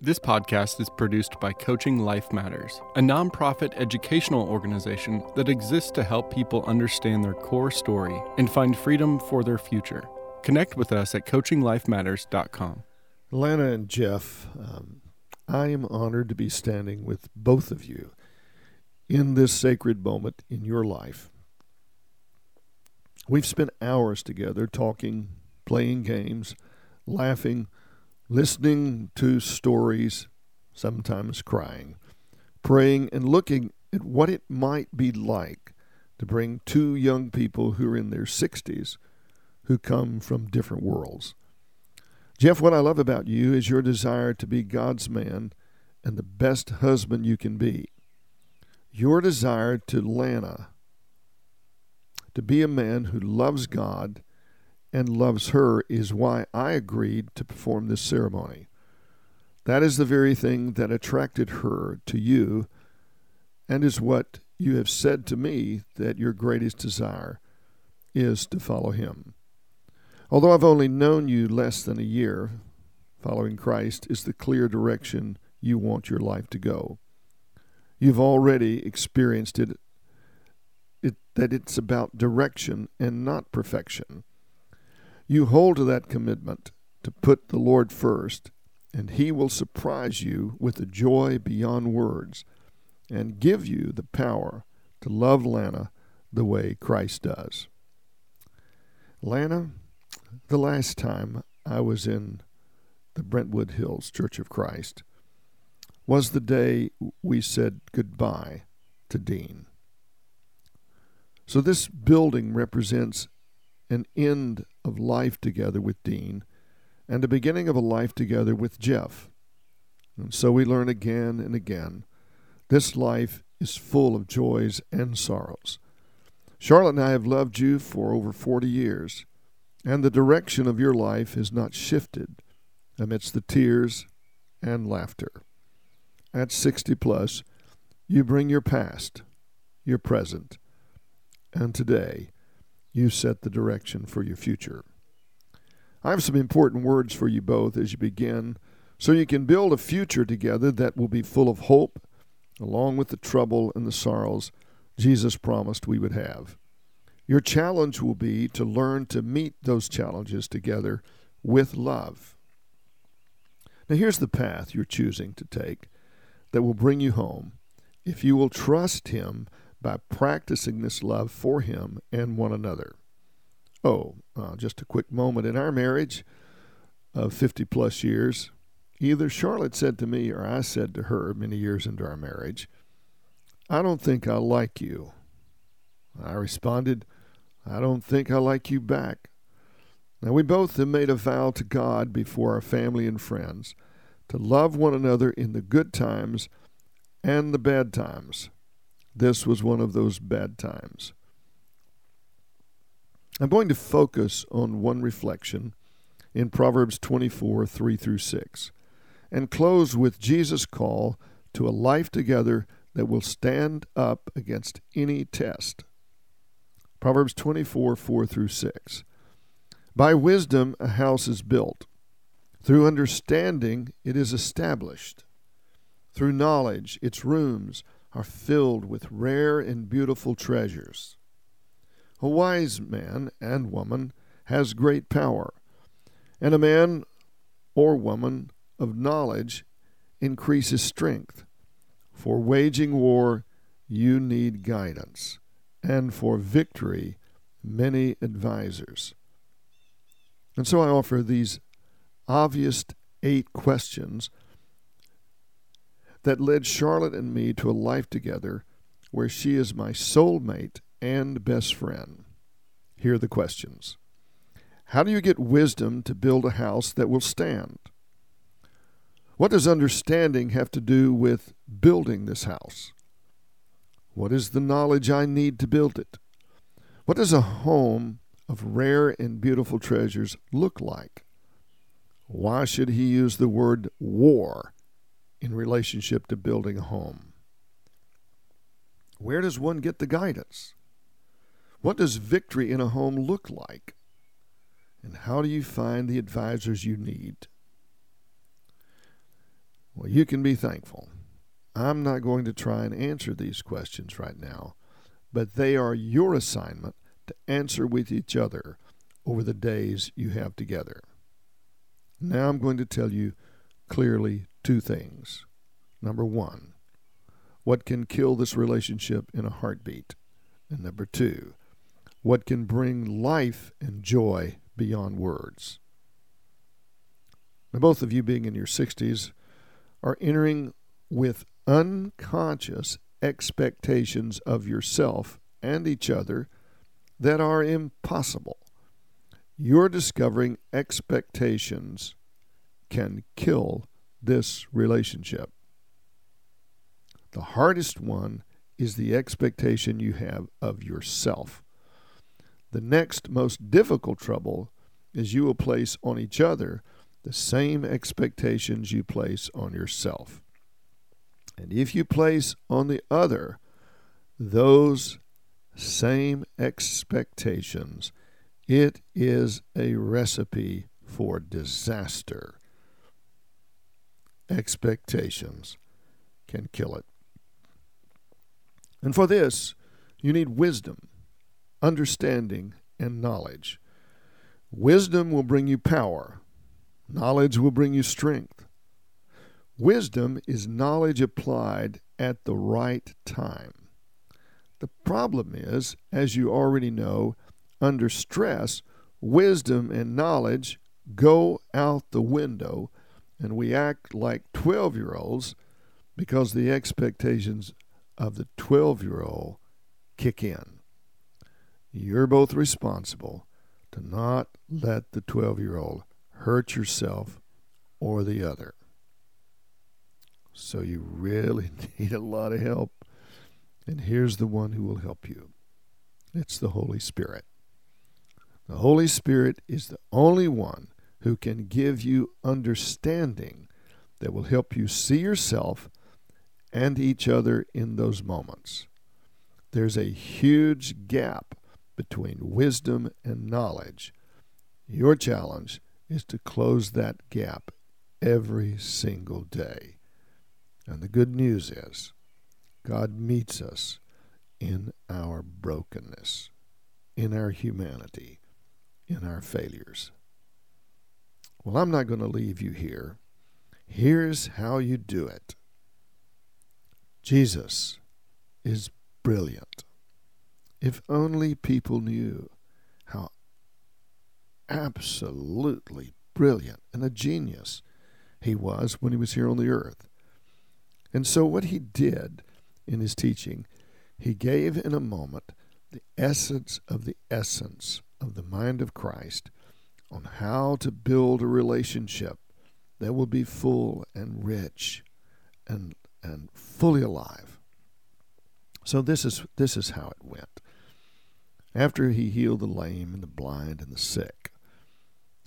This podcast is produced by Coaching Life Matters, a nonprofit educational organization that exists to help people understand their core story and find freedom for their future. Connect with us at coachinglifematters.com. Lana and Jeff, um, I am honored to be standing with both of you in this sacred moment in your life. We've spent hours together talking, playing games, laughing, listening to stories, sometimes crying, praying, and looking at what it might be like to bring two young people who are in their 60s who come from different worlds. Jeff, what I love about you is your desire to be God's man and the best husband you can be. Your desire to Lana, to be a man who loves God and loves her is why I agreed to perform this ceremony. That is the very thing that attracted her to you, and is what you have said to me that your greatest desire is to follow him. Although I've only known you less than a year, following Christ is the clear direction you want your life to go. You've already experienced it, it that it's about direction and not perfection. You hold to that commitment to put the Lord first, and He will surprise you with a joy beyond words and give you the power to love Lana the way Christ does. Lana, the last time I was in the Brentwood Hills Church of Christ was the day we said goodbye to Dean. So this building represents an end of life together with Dean and the beginning of a life together with Jeff. And so we learn again and again this life is full of joys and sorrows. Charlotte and I have loved you for over 40 years, and the direction of your life has not shifted amidst the tears and laughter. At 60 plus, you bring your past, your present, and today you set the direction for your future. I have some important words for you both as you begin, so you can build a future together that will be full of hope, along with the trouble and the sorrows Jesus promised we would have. Your challenge will be to learn to meet those challenges together with love. Now, here's the path you're choosing to take that will bring you home if you will trust Him by practicing this love for Him and one another. Oh, uh, just a quick moment. In our marriage of 50 plus years, either Charlotte said to me or I said to her many years into our marriage, I don't think I like you. I responded, I don't think I like you back. Now, we both have made a vow to God before our family and friends to love one another in the good times and the bad times. This was one of those bad times. I'm going to focus on one reflection in Proverbs 24 3 through 6 and close with Jesus' call to a life together that will stand up against any test. Proverbs 24 4 through 6. By wisdom a house is built, through understanding it is established. Through knowledge its rooms are filled with rare and beautiful treasures. A wise man and woman has great power, and a man or woman of knowledge increases strength. For waging war, you need guidance, and for victory, many advisers. And so I offer these obvious eight questions that led Charlotte and me to a life together where she is my soulmate and best friend. Here are the questions How do you get wisdom to build a house that will stand? What does understanding have to do with building this house? What is the knowledge I need to build it? What does a home of rare and beautiful treasures look like? Why should he use the word war in relationship to building a home? Where does one get the guidance? What does victory in a home look like? And how do you find the advisors you need? Well, you can be thankful. I'm not going to try and answer these questions right now, but they are your assignment to answer with each other over the days you have together. Now I'm going to tell you clearly two things. Number one, what can kill this relationship in a heartbeat? And number two, what can bring life and joy beyond words? Now, both of you being in your 60s are entering with unconscious expectations of yourself and each other that are impossible. You're discovering expectations can kill this relationship. The hardest one is the expectation you have of yourself. The next most difficult trouble is you will place on each other the same expectations you place on yourself. And if you place on the other those same expectations, it is a recipe for disaster. Expectations can kill it. And for this, you need wisdom, understanding, and knowledge. Wisdom will bring you power, knowledge will bring you strength. Wisdom is knowledge applied at the right time. The problem is, as you already know, under stress, wisdom and knowledge go out the window, and we act like 12 year olds because the expectations of the 12 year old kick in. You're both responsible to not let the 12 year old hurt yourself or the other. So you really need a lot of help. And here's the one who will help you it's the Holy Spirit. The Holy Spirit is the only one who can give you understanding that will help you see yourself and each other in those moments. There's a huge gap between wisdom and knowledge. Your challenge is to close that gap every single day. And the good news is, God meets us in our brokenness, in our humanity, in our failures. Well, I'm not going to leave you here. Here's how you do it Jesus is brilliant. If only people knew how absolutely brilliant and a genius he was when he was here on the earth. And so, what he did in his teaching, he gave in a moment the essence of the essence of the mind of Christ on how to build a relationship that will be full and rich and, and fully alive. So this is this is how it went. After he healed the lame and the blind and the sick,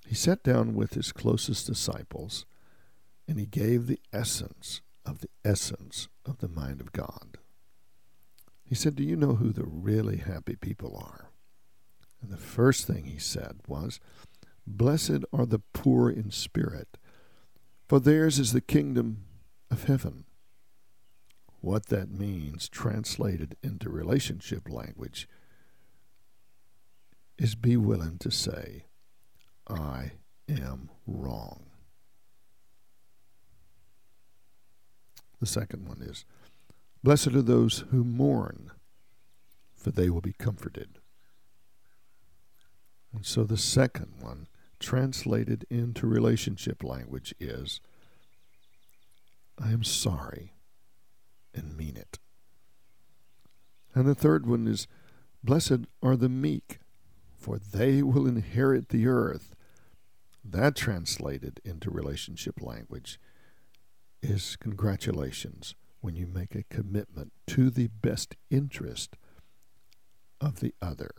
he sat down with his closest disciples and he gave the essence of the essence of the mind of God. He said, Do you know who the really happy people are? And the first thing he said was, Blessed are the poor in spirit, for theirs is the kingdom of heaven. What that means, translated into relationship language, is be willing to say, I am wrong. The second one is Blessed are those who mourn, for they will be comforted. And so the second one, translated into relationship language, is I am sorry and mean it. And the third one is Blessed are the meek, for they will inherit the earth. That translated into relationship language is congratulations when you make a commitment to the best interest of the other.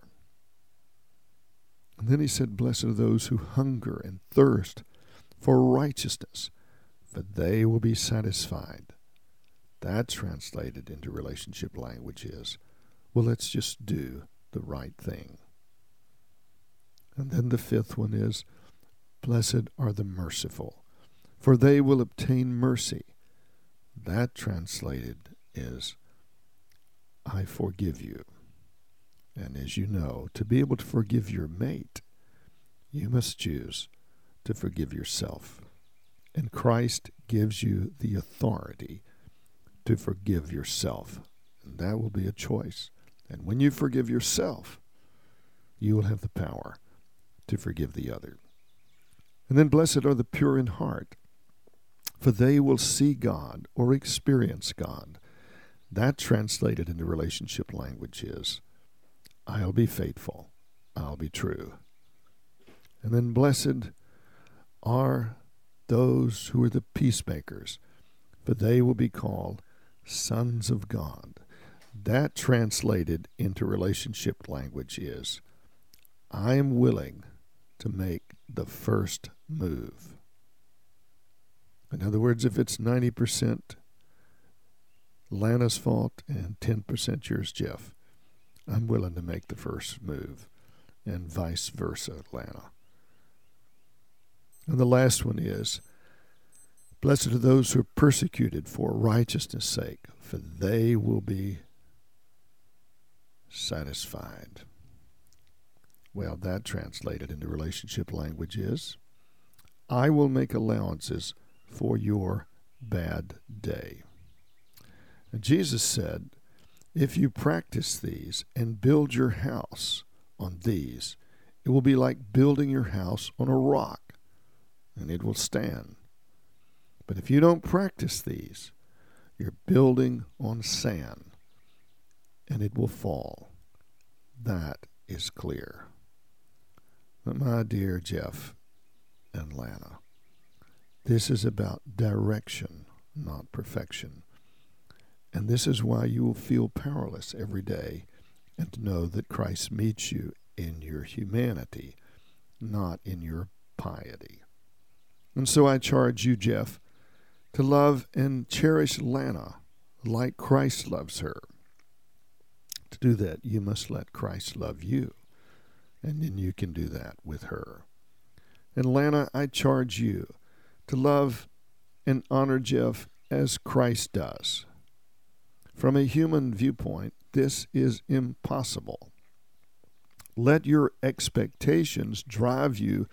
And then he said, Blessed are those who hunger and thirst for righteousness, for they will be satisfied. That translated into relationship language is, well, let's just do the right thing. And then the fifth one is, Blessed are the merciful, for they will obtain mercy. that translated is, I forgive you. And as you know, to be able to forgive your mate, you must choose to forgive yourself. And Christ gives you the authority to forgive yourself. And that will be a choice. And when you forgive yourself, you will have the power to forgive the other. And then, blessed are the pure in heart, for they will see God or experience God. That translated into relationship language is I'll be faithful, I'll be true. And then, blessed are those who are the peacemakers, for they will be called sons of God. That translated into relationship language is I am willing to make the first move. In other words, if it's 90% Lana's fault and 10% yours, Jeff, I'm willing to make the first move, and vice versa, Atlanta. And the last one is Blessed are those who are persecuted for righteousness' sake, for they will be satisfied. Well, that translated into relationship language is I will make allowances for your bad day. And Jesus said, If you practice these and build your house on these, it will be like building your house on a rock, and it will stand. But if you don't practice these, you're building on sand, and it will fall. That is clear. But my dear Jeff and Lana, this is about direction, not perfection. And this is why you will feel powerless every day and to know that Christ meets you in your humanity, not in your piety. And so I charge you, Jeff, to love and cherish Lana like Christ loves her. To do that, you must let Christ love you and then you can do that with her. And Lana, I charge you to love and honor Jeff as Christ does. From a human viewpoint, this is impossible. Let your expectations drive you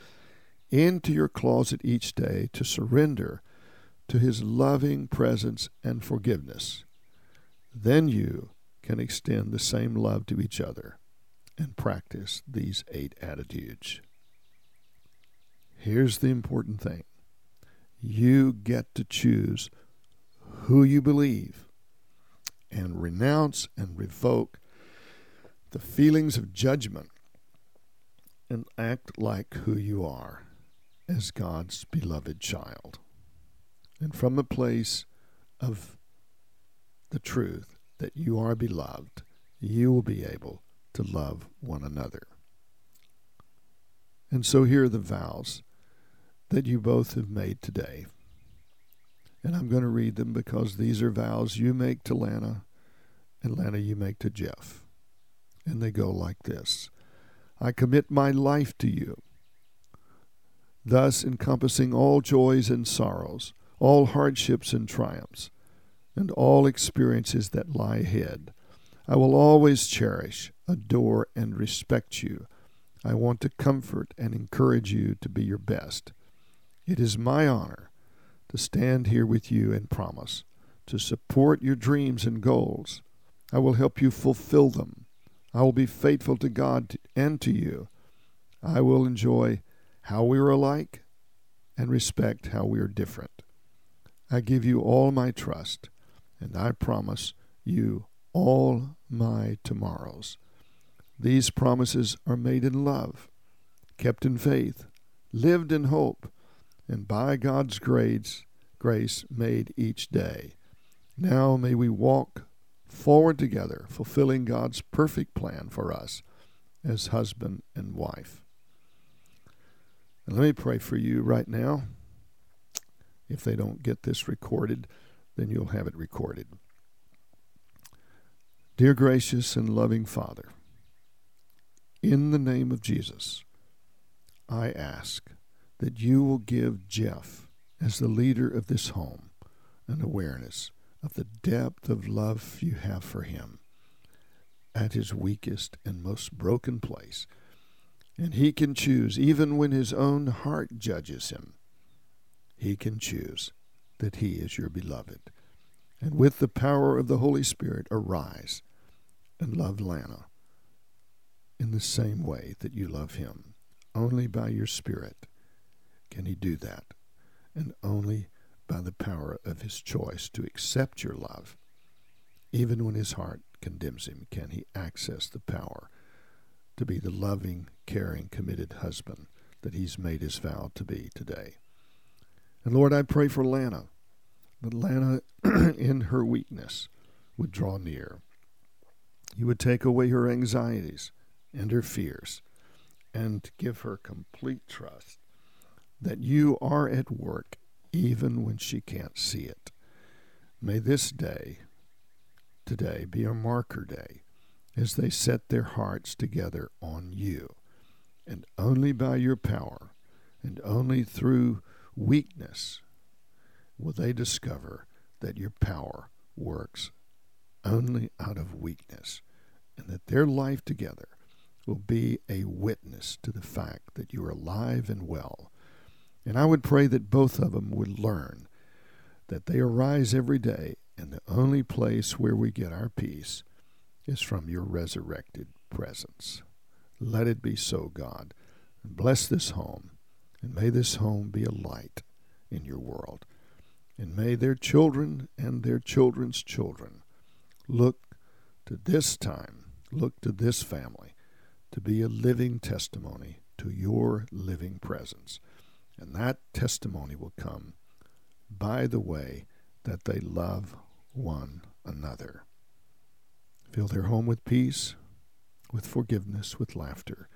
into your closet each day to surrender to His loving presence and forgiveness. Then you can extend the same love to each other and practice these eight attitudes. Here's the important thing you get to choose who you believe and renounce and revoke the feelings of judgment and act like who you are as God's beloved child. And from a place of the truth that you are beloved, you will be able to love one another. And so here are the vows that you both have made today. And I'm going to read them because these are vows you make to Lana and Lana you make to Jeff. And they go like this I commit my life to you, thus encompassing all joys and sorrows, all hardships and triumphs, and all experiences that lie ahead. I will always cherish, adore, and respect you. I want to comfort and encourage you to be your best. It is my honor to stand here with you and promise to support your dreams and goals. I will help you fulfill them. I will be faithful to God and to you. I will enjoy how we are alike and respect how we are different. I give you all my trust, and I promise you all my tomorrows. These promises are made in love, kept in faith, lived in hope, and by God's grace, grace made each day. Now may we walk forward together, fulfilling God's perfect plan for us as husband and wife. And let me pray for you right now. If they don't get this recorded, then you'll have it recorded. Dear gracious and loving Father, in the name of Jesus, I ask that you will give Jeff, as the leader of this home, an awareness of the depth of love you have for him at his weakest and most broken place. And he can choose, even when his own heart judges him, he can choose that he is your beloved. And with the power of the Holy Spirit, arise and love Lana in the same way that you love him. Only by your Spirit can he do that, and only by the power of his choice to accept your love. Even when his heart condemns him, can he access the power to be the loving, caring, committed husband that he's made his vow to be today. And Lord, I pray for Lana, that Lana, in her weakness, would draw near. You would take away her anxieties and her fears and give her complete trust that you are at work even when she can't see it. May this day, today, be a marker day as they set their hearts together on you. And only by your power and only through weakness will they discover that your power works only out of weakness and that their life together will be a witness to the fact that you are alive and well. And I would pray that both of them would learn that they arise every day, and the only place where we get our peace is from your resurrected presence. Let it be so, God. And bless this home, and may this home be a light in your world. And may their children and their children's children look to this time, look to this family to be a living testimony to your living presence. And that testimony will come by the way that they love one another. Fill their home with peace, with forgiveness, with laughter.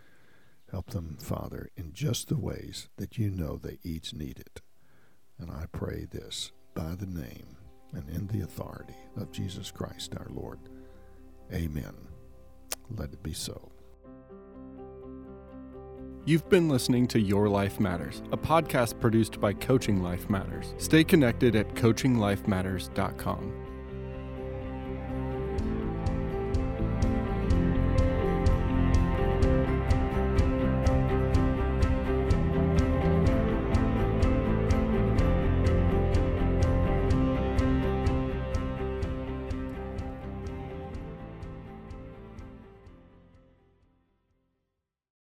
Help them, Father, in just the ways that you know they each need it. And I pray this by the name and in the authority of Jesus Christ our Lord. Amen. Let it be so. You've been listening to Your Life Matters, a podcast produced by Coaching Life Matters. Stay connected at coachinglifematters.com.